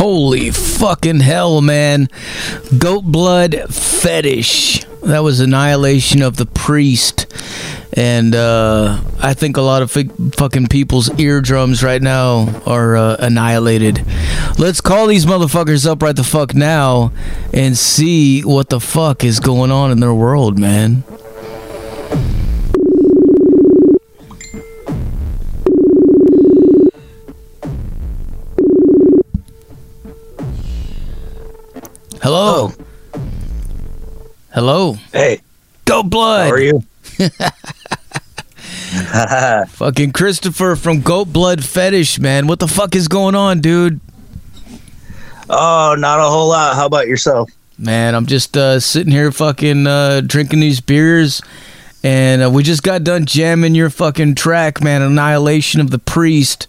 Holy fucking hell, man. Goat blood fetish. That was annihilation of the priest. And uh, I think a lot of f- fucking people's eardrums right now are uh, annihilated. Let's call these motherfuckers up right the fuck now and see what the fuck is going on in their world, man. Hello. Hello. Hey, Go blood. how are you? Fucking Christopher from Goat Blood Fetish, man. What the fuck is going on, dude? oh, not a whole lot. How about yourself? Man, I'm just uh, sitting here fucking uh, drinking these beers. And uh, we just got done jamming your fucking track, man. Annihilation of the Priest.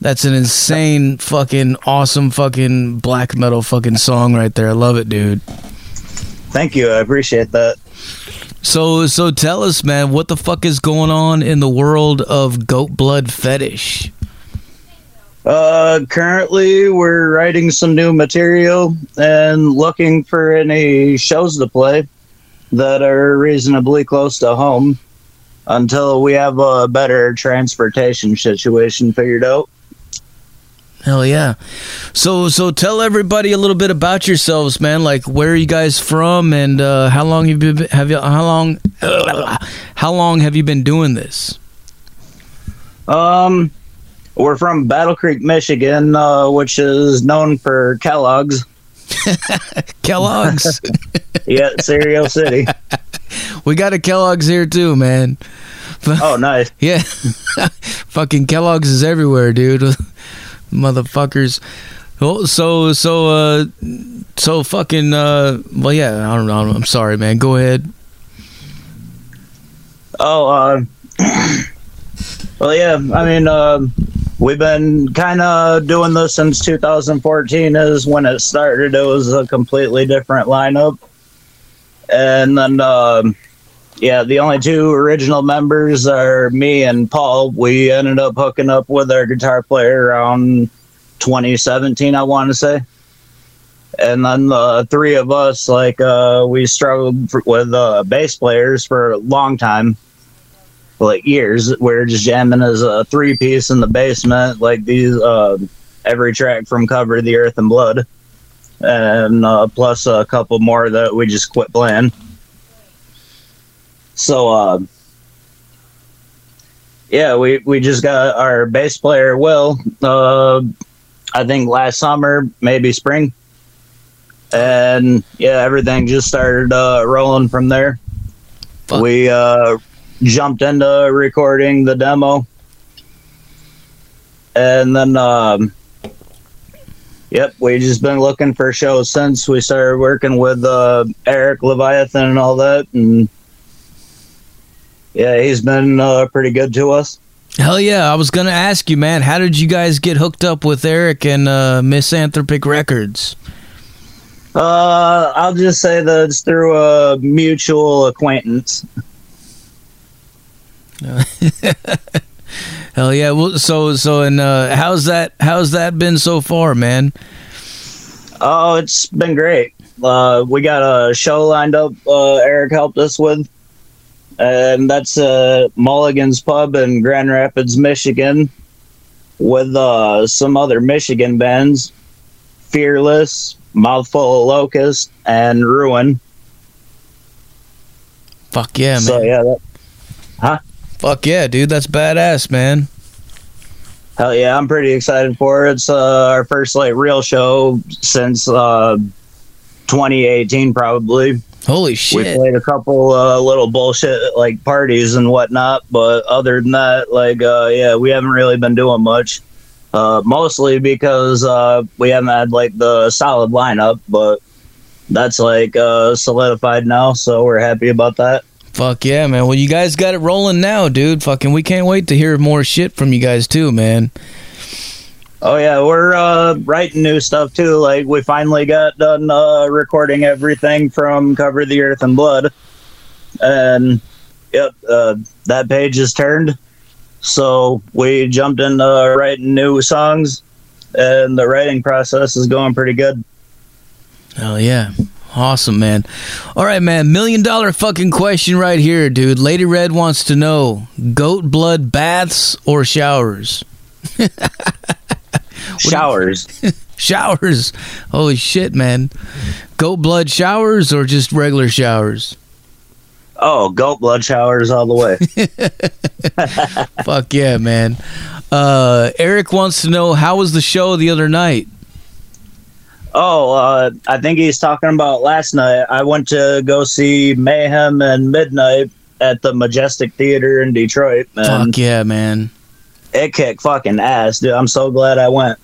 That's an insane, fucking, awesome, fucking black metal fucking song right there. I love it, dude. Thank you. I appreciate that. So, so tell us, man, what the fuck is going on in the world of goat blood fetish? Uh, currently, we're writing some new material and looking for any shows to play that are reasonably close to home until we have a better transportation situation figured out. Hell yeah. So so tell everybody a little bit about yourselves, man. Like where are you guys from and uh, how long have you been have you how long how long have you been doing this? Um, we're from Battle Creek, Michigan, uh, which is known for Kellogg's. Kellogg's. Yeah, Cereal City. we got a Kellogg's here too, man. Oh, nice. Yeah. Fucking Kellogg's is everywhere, dude. Motherfuckers. Oh, so so uh so fucking uh well yeah, I don't know. I'm sorry, man. Go ahead. Oh, uh, well, yeah. I mean, um we've been kind of doing this since 2014. Is when it started. It was a completely different lineup, and then, um, yeah, the only two original members are me and Paul. We ended up hooking up with our guitar player around 2017, I want to say. And then the three of us, like, uh, we struggled for, with uh, bass players for a long time like years. We are just jamming as a three piece in the basement, like these uh, every track from Cover the Earth in Blood, and uh, plus a couple more that we just quit playing. So, uh, yeah, we we just got our bass player Will. Uh, I think last summer, maybe spring, and yeah, everything just started uh, rolling from there. Fuck. We uh, jumped into recording the demo and then um yep we've just been looking for shows since we started working with uh eric leviathan and all that and yeah he's been uh, pretty good to us Hell yeah! I was gonna ask you, man. How did you guys get hooked up with Eric and uh, Misanthropic Records? uh i'll just say that it's through a mutual acquaintance Hell yeah! Well, so so and uh, how's that? How's that been so far, man? Oh, it's been great. Uh, we got a show lined up. Uh, Eric helped us with, and that's uh, Mulligan's Pub in Grand Rapids, Michigan, with uh, some other Michigan bands, Fearless, Mouthful of Locust, and Ruin. Fuck yeah, man! So yeah, that, huh? Fuck yeah, dude! That's badass, man. hell yeah, I'm pretty excited for it. It's uh, our first like real show since uh, 2018, probably. Holy shit! We played a couple uh, little bullshit like parties and whatnot, but other than that, like uh, yeah, we haven't really been doing much. Uh, mostly because uh, we haven't had like the solid lineup, but that's like uh, solidified now, so we're happy about that. Fuck yeah, man! Well, you guys got it rolling now, dude. Fucking, we can't wait to hear more shit from you guys too, man. Oh yeah, we're uh, writing new stuff too. Like we finally got done uh, recording everything from Cover the Earth in Blood, and yep, uh, that page is turned. So we jumped into writing new songs, and the writing process is going pretty good. Oh yeah. Awesome, man. All right, man. Million dollar fucking question right here, dude. Lady Red wants to know goat blood baths or showers? Showers. showers. Holy shit, man. Goat blood showers or just regular showers? Oh, goat blood showers all the way. Fuck yeah, man. Uh, Eric wants to know how was the show the other night? Oh, uh, I think he's talking about last night. I went to go see Mayhem and Midnight at the Majestic Theater in Detroit. Fuck yeah, man. it kicked fucking ass, dude. I'm so glad I went.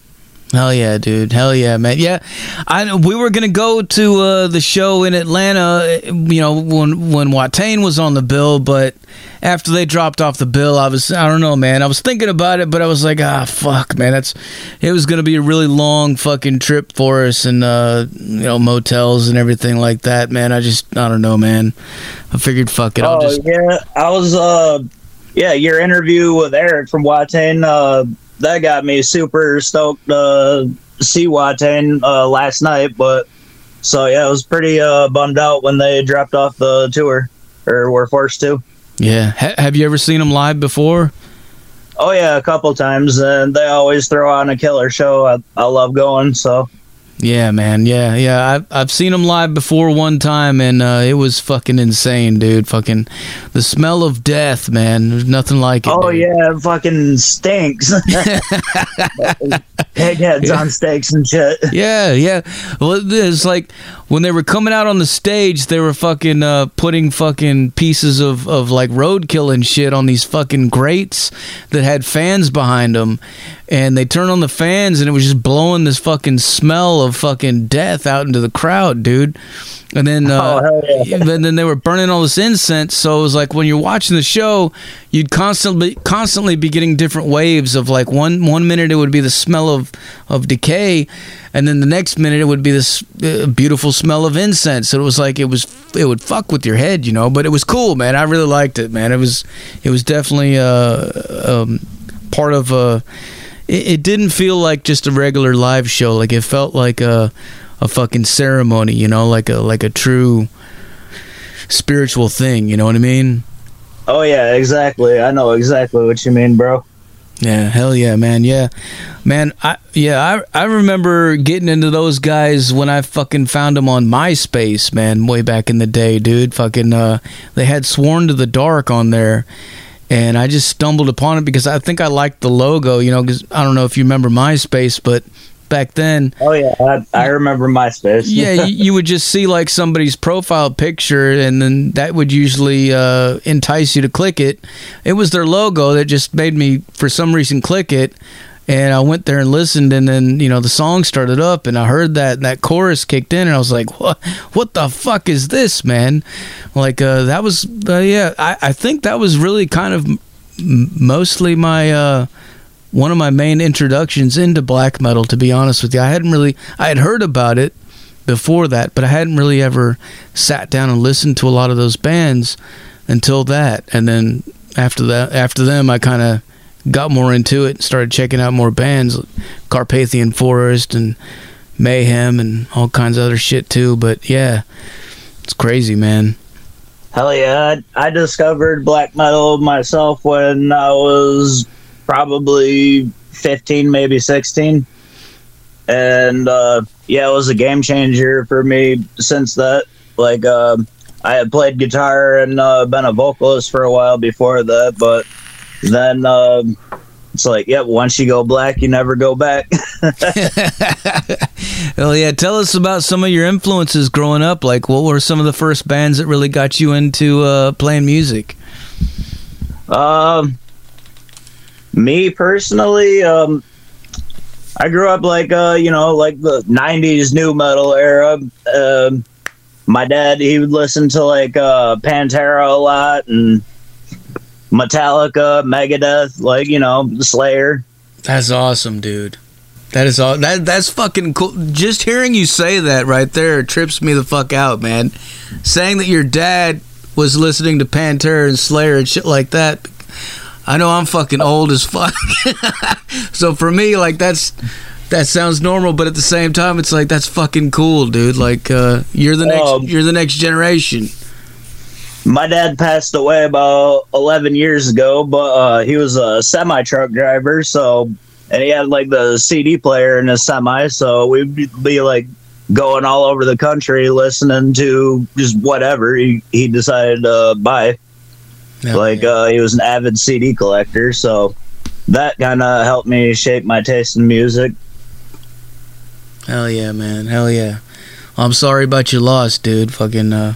Hell yeah, dude. Hell yeah, man. Yeah, I we were gonna go to uh, the show in Atlanta. You know, when when Watain was on the bill, but after they dropped off the bill, I was I don't know, man. I was thinking about it, but I was like, ah, fuck, man. That's it was gonna be a really long fucking trip for us, and uh, you know, motels and everything like that, man. I just I don't know, man. I figured, fuck it. I'll Oh just yeah, I was. uh Yeah, your interview with Eric from Watain. Uh, that got me super stoked uh, to see Watain uh, last night. But so yeah, I was pretty uh, bummed out when they dropped off the tour or were forced to. yeah. Ha- have you ever seen them live before? Oh yeah, a couple times, and they always throw on a killer show. I, I love going. So Yeah, man. Yeah, yeah. I've I've seen them live before one time, and uh, it was fucking insane, dude. Fucking the smell of death, man. There's nothing like it. oh dude. yeah, it fucking stinks. Eggheads on steaks and shit. Yeah, yeah. Well, it's like when they were coming out on the stage, they were fucking uh, putting fucking pieces of, of like roadkill and shit on these fucking grates that had fans behind them. And they turned on the fans and it was just blowing this fucking smell of fucking death out into the crowd, dude. And then, uh, Oh, yeah. and then they were burning all this incense. So it was like when you're watching the show, you'd constantly constantly be getting different waves of like one one minute it would be the smell of of decay, and then the next minute it would be this uh, beautiful smell of incense. So it was like it was it would fuck with your head, you know. But it was cool, man. I really liked it, man. It was it was definitely uh, um, part of a. It, it didn't feel like just a regular live show. Like it felt like a a fucking ceremony, you know, like a like a true spiritual thing. You know what I mean? Oh yeah, exactly. I know exactly what you mean, bro. Yeah, hell yeah, man. Yeah, man. I yeah, I I remember getting into those guys when I fucking found them on MySpace, man, way back in the day, dude. Fucking, uh, they had Sworn to the Dark on there, and I just stumbled upon it because I think I liked the logo, you know. Because I don't know if you remember MySpace, but back then Oh yeah, I, I remember MySpace. yeah, you, you would just see like somebody's profile picture, and then that would usually uh, entice you to click it. It was their logo that just made me, for some reason, click it. And I went there and listened, and then you know the song started up, and I heard that that chorus kicked in, and I was like, "What? What the fuck is this, man?" Like uh, that was, uh, yeah. I, I think that was really kind of mostly my. One of my main introductions into black metal to be honest with you. I hadn't really i had heard about it before that but i hadn't really ever sat down and listened to a lot of those bands until that. And then after that after them i kind of got more into it and started checking out more bands carpathian forest and mayhem and all kinds of other shit too. But yeah it's crazy man. Hell yeah, I, I discovered black metal myself when I was probably 15, maybe 16. And uh, yeah, it was a game changer for me since that. Like, um I had played guitar and uh, been a vocalist for a while before that, but then um it's like, yep, once you go black, you never go back. Hell yeah! Tell us about some of your influences growing up. Like, what were some of the first bands that really got you into uh, playing music? Um, me personally, um, I grew up like uh, you know, like the '90s nu metal era. Um, my dad, he would listen to like uh, Pantera a lot and Metallica, Megadeth, like you know, Slayer. That's awesome, dude. That is all. That that's fucking cool. Just hearing you say that right there trips me the fuck out, man. Saying that your dad was listening to Pantera and Slayer and shit like that. I know I'm fucking old as fuck. so for me, like that's that sounds normal, but at the same time, it's like that's fucking cool, dude. Like uh, you're the next, Um, you're the next generation. My dad passed away about 11 years ago, but uh, he was a semi truck driver. So, and he had like the CD player in his semi. So we'd be- be like going all over the country listening to just whatever he, he decided to buy. Yeah, Like, uh, he was an avid CD collector. So that kind of helped me shape my taste in music. hell yeah, man, hell yeah. I'm sorry about your loss, dude. Fucking uh,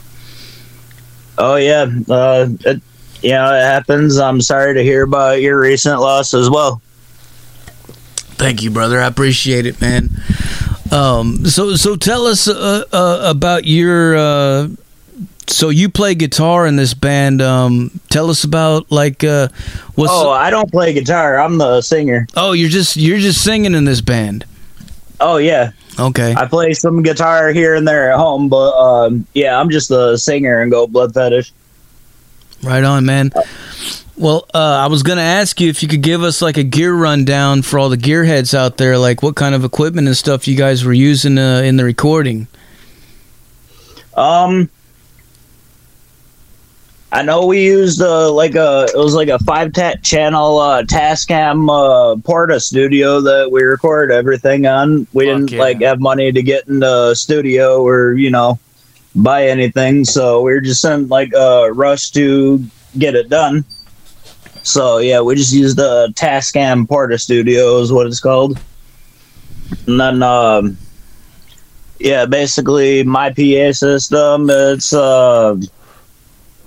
Oh, yeah. Uh, it, you know, it happens. I'm sorry to hear about your recent loss as well. Thank you, brother. I appreciate it, man. Um, so so tell us uh, uh, about your. Uh, so you play guitar in this band. Um, tell us about like uh, what's. Oh, I don't play guitar. I'm the singer. oh, you're just you're just singing in this band. Oh yeah, Okay. I play some guitar here and there at home, but um, yeah, I'm just the singer and Goat Blood Fetish. Right on, man. Well, uh, I was gonna ask you if you could give us like a gear rundown for all the gearheads out there, like what kind of equipment and stuff you guys were using uh, in the recording. Um, I know we used uh, like a it was like a five tat channel uh, Tascam uh, Portastudio that we record everything on. We Fuck didn't yeah. like have money to get in the studio or you know buy anything, so we were just in like a rush to get it done. So yeah, we just used the Tascam Portastudio is what it's called, and then um, yeah, basically my PA system. It's uh,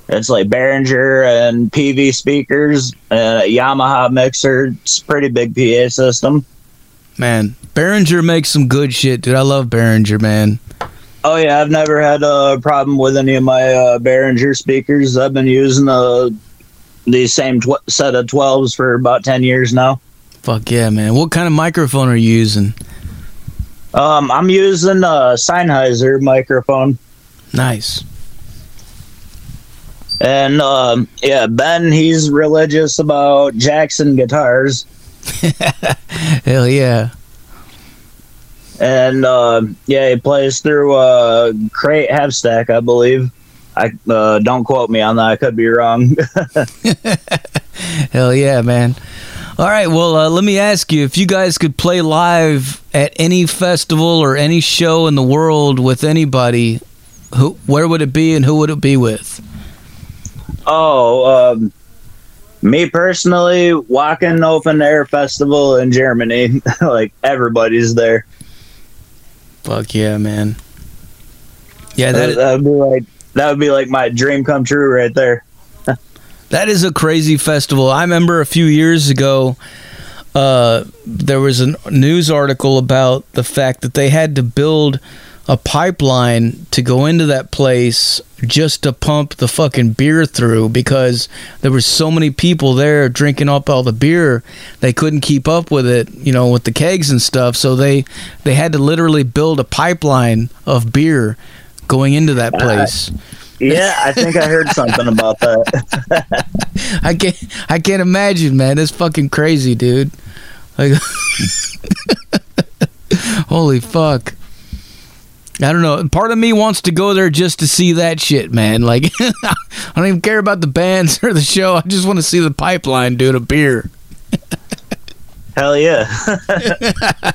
it's like Behringer and PV speakers and a Yamaha mixer. It's a pretty big PA system. Man, Behringer makes some good shit, dude. I love Behringer, man. Oh yeah, I've never had a problem with any of my uh, Behringer speakers. I've been using the these same tw- set of twelves for about ten years now. Fuck yeah, man. What kind of microphone are you using? Um, I'm using a Sennheiser microphone. Nice. And um, yeah, Ben, he's religious about Jackson guitars. Hell yeah. And uh, yeah, he plays through uh, Crate Half Stack, I believe. I uh, don't quote me on that. I could be wrong. Hell yeah, man. All right, well, uh, let me ask you if you guys could play live at any festival or any show in the world with anybody, who, where would it be and who would it be with? Oh, um, me personally, Wacken Open Air Festival in Germany. like everybody's there. Fuck yeah, man. Yeah, That, that that would be like that would be like my dream come true right there. That is a crazy festival. I remember a few years ago, uh, there was a news article about the fact that they had to build a pipeline to go into that place just to pump the fucking beer through because there were so many people there drinking up all the beer they couldn't keep up with it you know with the kegs and stuff so they they had to literally build a pipeline of beer going into that uh, place Yeah, I think I heard something about that. I can't I can't imagine, man. It's fucking crazy, dude. Like Holy fuck. I don't know. Part of me wants to go there just to see that shit, man. Like I don't even care about the bands or the show. I just want to see the pipeline, dude, a beer. Hell yeah.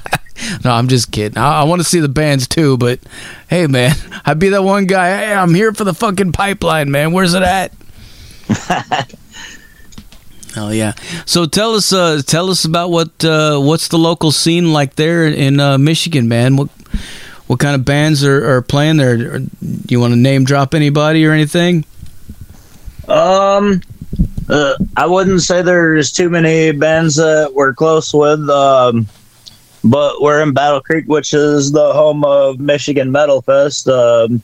No, I'm just kidding. I, I want to see the bands too, but hey, man, I'd be that one guy. Hey, I'm here for the fucking pipeline, man. Where's it at? Hell yeah! So tell us, uh, tell us about what uh, what's the local scene like there in uh, Michigan, man. What what kind of bands are, are playing there? Do you want to name drop anybody or anything? Um, uh, I wouldn't say there's too many bands that we're close with. Um, but we're in Battle Creek, which is the home of Michigan Metal Fest. Um,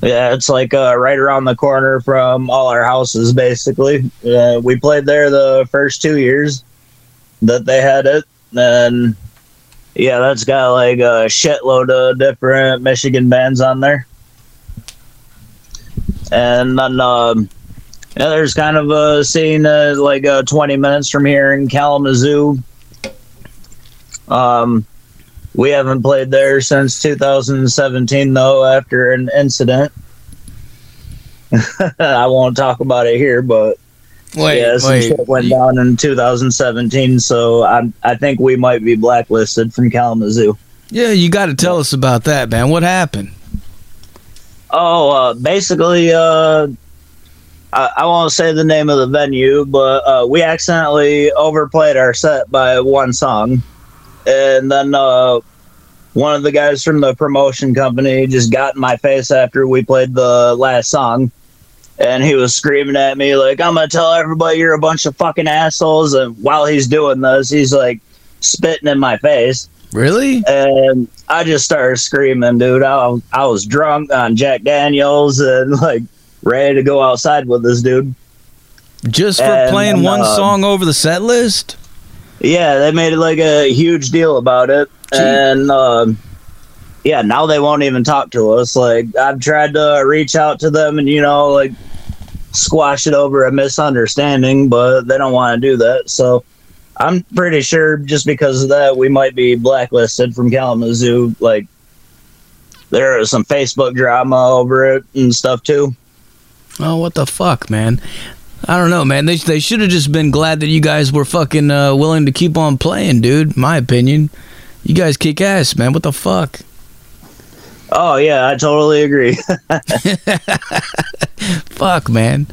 yeah, it's like uh, right around the corner from all our houses, basically. Uh, we played there the first two years that they had it, and yeah, that's got like a shitload of different Michigan bands on there. And then um, yeah, there's kind of a scene uh, like uh, 20 minutes from here in Kalamazoo. Um, we haven't played there since 2017, though, after an incident. I won't talk about it here, but Wait, yeah, some wait. shit went down in 2017. So I I think we might be blacklisted from Kalamazoo. Yeah, you got to tell us about that, man. What happened? Oh, uh, basically, uh, I, I won't say the name of the venue, but uh, we accidentally overplayed our set by one song, and then uh, one of the guys from the promotion company just got in my face after we played the last song, and he was screaming at me like, "I'm gonna tell everybody you're a bunch of fucking assholes!" And while he's doing this, he's like spitting in my face Really? and I just started screaming, dude. I, was- I was drunk on Jack Daniels and like ready to go outside with this dude. Just for And, playing one uh, song over the set list? Yeah, they made like a huge deal about it, Gee. and um, yeah, now they won't even talk to us. Like I've tried to reach out to them and you know like squash it over a misunderstanding, but they don't want to do that. So I'm pretty sure just because of that, we might be blacklisted from Kalamazoo. Like there is some Facebook drama over it and stuff too. Oh, what the fuck, man? I don't know, man. They they should have just been glad that you guys were fucking uh, willing to keep on playing, dude. My opinion. You guys kick ass, man. What the fuck? Oh yeah, I totally agree. Fuck, man.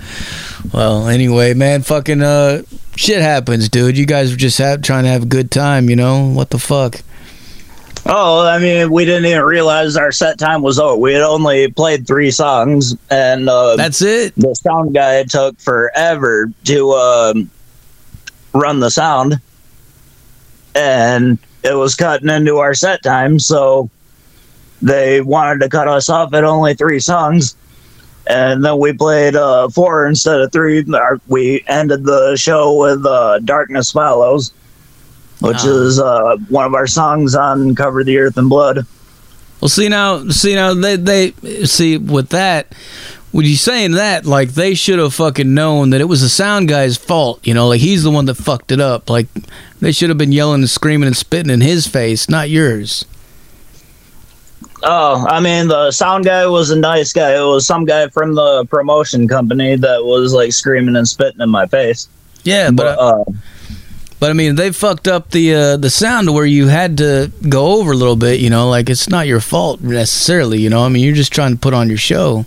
Well, anyway, man, fucking uh, shit happens, dude. You guys were just have, trying to have a good time, you know? What the fuck? Oh, I mean, we didn't even realize our set time was over. We had only played three songs, and uh, That's it. the sound guy took forever to um, run the sound, and it was cutting into our set time. So they wanted to cut us off at only three songs, and then we played uh, four instead of three. We ended the show with uh, "Darkness Follows." Which Ah. is uh, one of our songs on "Cover the Earth in Blood." Well, see now, see now, they they see with that. With you saying that, like they should have fucking known that it was the sound guy's fault. You know, like he's the one that fucked it up. Like they should have been yelling and screaming and spitting in his face, not yours. Oh, I mean, the sound guy was a nice guy. It was some guy from the promotion company that was like screaming and spitting in my face. Yeah, but But uh, But I mean, they fucked up the uh, the sound where you had to go over a little bit. You know, like it's not your fault necessarily. You know, I mean, you're just trying to put on your show.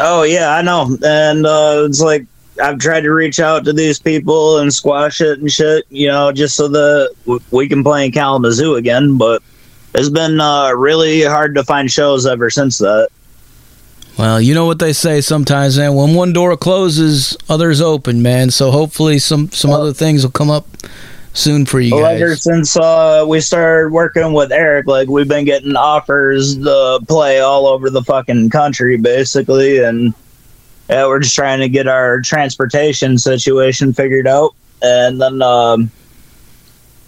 oh yeah, I know. And uh, it's like I've tried to reach out to these people and squash it and shit. You know, just so that we can play in Kalamazoo again. But it's been uh, really hard to find shows ever since that. Well, you know what they say sometimes, man. When one door closes, others open, man. So hopefully, some some Well- other things will come up soon for you Well, ever since uh, we started working with Eric, like we've been getting offers to play all over the fucking country, basically, and yeah, we're just trying to get our transportation situation figured out, and then um,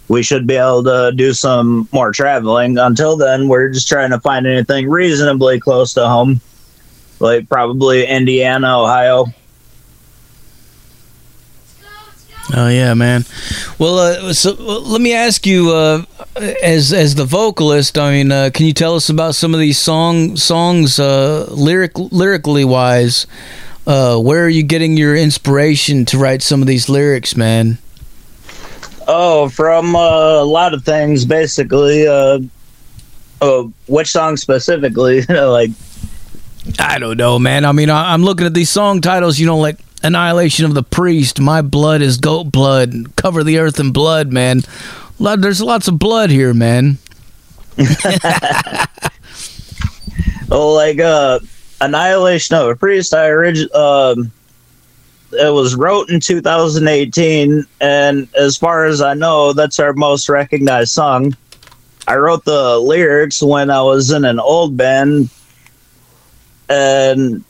we should be able to do some more traveling. Until then, we're just trying to find anything reasonably close to home, like probably Indiana, Ohio. Oh yeah, man. Well, uh, so let me ask you, uh, as as the vocalist, I mean, uh, can you tell us about some of these song songs, uh, lyric lyrically wise? Uh, where are you getting your inspiration to write some of these lyrics, man? Oh, from uh, a lot of things, basically. Uh, oh, which song specifically? like, I don't know, man. I mean, I, I'm looking at these song titles, you know, like Annihilation of the Priest, My Blood is Goat Blood, Cover the Earth in Blood, man. Lot, there's lots of blood here, man. oh, like uh, Annihilation of a Priest. I orig- um, it was wrote in 2018, and as far as I know, that's our most recognized song. I wrote the lyrics when I was in an old band, and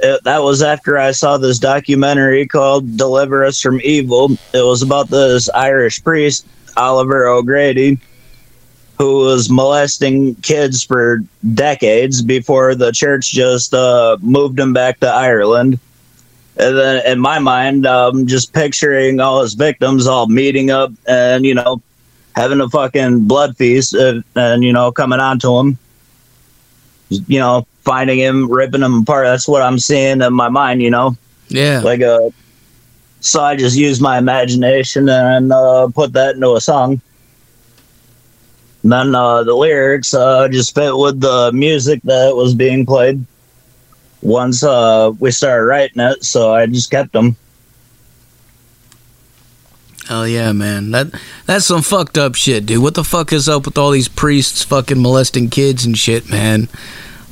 it, that was after I saw this documentary called "Deliver Us from Evil." It was about this Irish priest, Oliver O'Grady, who was molesting kids for decades before the church just uh, moved him back to Ireland. And then in my mind, um, just picturing all his victims all meeting up and, you know, having a fucking blood feast and, and you know coming on to him. You know finding him ripping him apart. That's what i'm seeing in my mind you know? Yeah. like uh so i just used my imagination and uh put that into a song. And then uh the lyrics uh just fit with the music that was being played once uh we started writing it so i just kept them Hell yeah, man. That that's some fucked up shit, dude. What the fuck is up with all these priests fucking molesting kids and shit, man?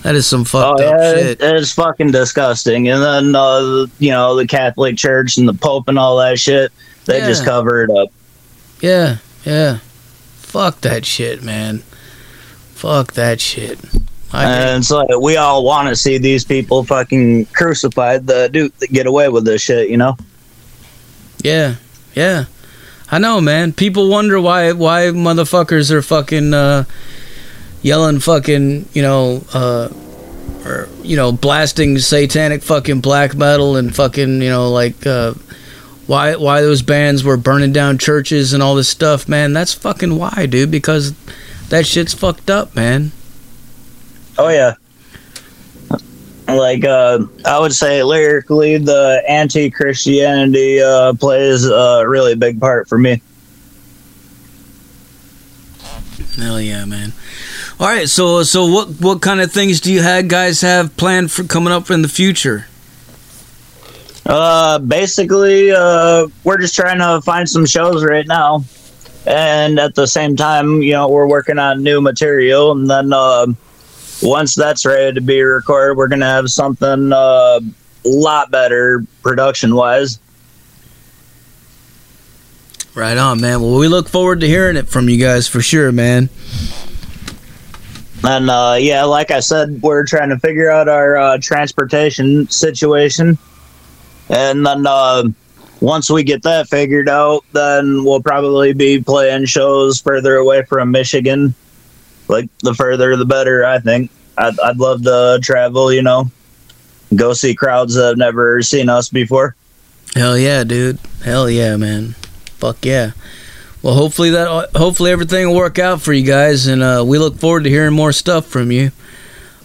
That is some Oh fucked up shit. it- it's fucking disgusting. And then uh, you know the Catholic Church and the Pope and all that shit, they Yeah. just cover it up. Yeah, yeah. Fuck that shit, man. Fuck that shit. And it's like we all want to see these people fucking crucified The do that get away with this shit, you know? Yeah, yeah. I know, man. People wonder why why motherfuckers are fucking uh, yelling fucking, you know, uh, or you know, blasting satanic fucking black metal and fucking, you know, like uh, why why those bands were burning down churches and all this stuff, man. That's fucking why, dude. Because that shit's fucked up, man. Oh yeah. Like uh, I would say lyrically, the anti-Christianity uh, plays a really big part for me. Hell yeah, man. All right, so so what what kind of things do you have guys have planned for coming up in the future? Uh, basically, uh, we're just trying to find some shows right now, and at the same time, you know, we're working on new material, and then uh, once that's ready to be recorded, we're gonna have something uh, a lot better production wise. Right on, man. Well, we look forward to hearing it from you guys for sure, man. And uh, yeah, like I said, we're trying to figure out our uh, transportation situation, and then uh, once we get that figured out, then we'll probably be playing shows further away from Michigan. Like the further, the better. I think. I'd, I'd love to travel. You know, go see crowds that have never seen us before. Hell yeah, dude. Hell yeah, man. Fuck yeah. Well, hopefully that hopefully everything will work out for you guys, and uh, we look forward to hearing more stuff from you.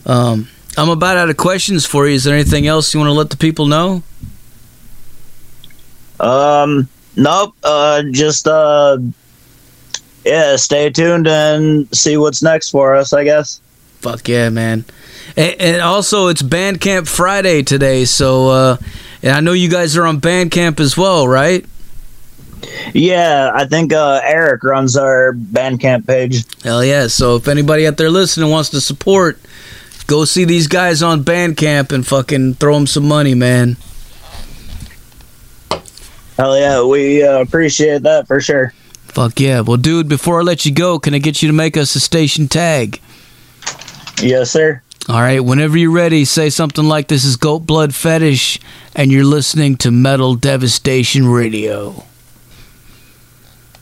Um, I'm about out of questions for you. Is there anything else you want to let the people know? Um, nope. Uh, just uh, yeah, stay tuned and see what's next for us. I guess. Fuck yeah, man. And, and also, it's Bandcamp Friday today, so uh, and I know you guys are on Bandcamp as well, right? Yeah, I think uh, Eric runs our Bandcamp page. Hell yeah. So if anybody out there listening wants to support, go see these guys on Bandcamp and fucking throw them some money, man. Hell yeah, we uh, appreciate that for sure. Fuck yeah. Well, dude, before I let you go, can I get you to make us a station tag? Yes, sir. All right, whenever you're ready, say something like this is Goat Blood Fetish, and you're listening to Metal Devastation Radio.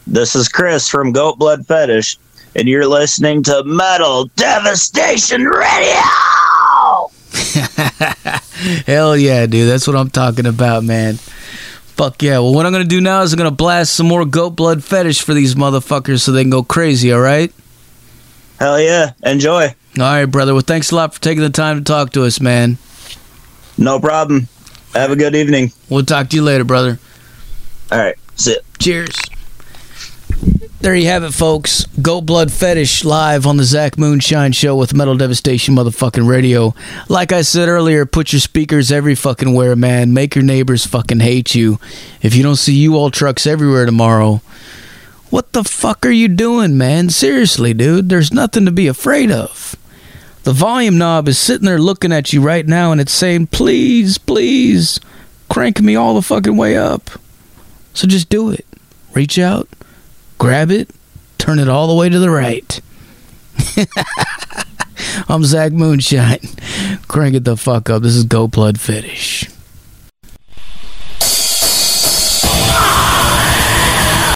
This is Chris from Goat Blood Fetish, and you're listening to Metal Devastation Radio. Hell yeah, dude. That's what I'm talking about, man. Fuck yeah. Well, what I'm going to do now is I'm going to blast some more Goat Blood Fetish for these motherfuckers so they can go crazy, all right? Hell yeah, enjoy. All right, brother. Well, thanks a lot for taking the time to talk to us, man. No problem. Have a good evening. We'll talk to you later, brother. All right, sit. Cheers. There you have it, folks. Goat Blood Fetish live on the Zach Moonshine Show with Metal Devastation motherfucking radio. Like I said earlier, put your speakers every fucking where, man. Make your neighbors fucking hate you. If you don't see you all trucks everywhere tomorrow, what the fuck are you doing, man? Seriously, dude. There's nothing to be afraid of. The volume knob is sitting there looking at you right now and it's saying, please, please, crank me all the fucking way up. So just do it. Reach out, grab it, turn it all the way to the right. I'm Zach Moonshine. Crank it the fuck up. This is Goat Blood Fetish.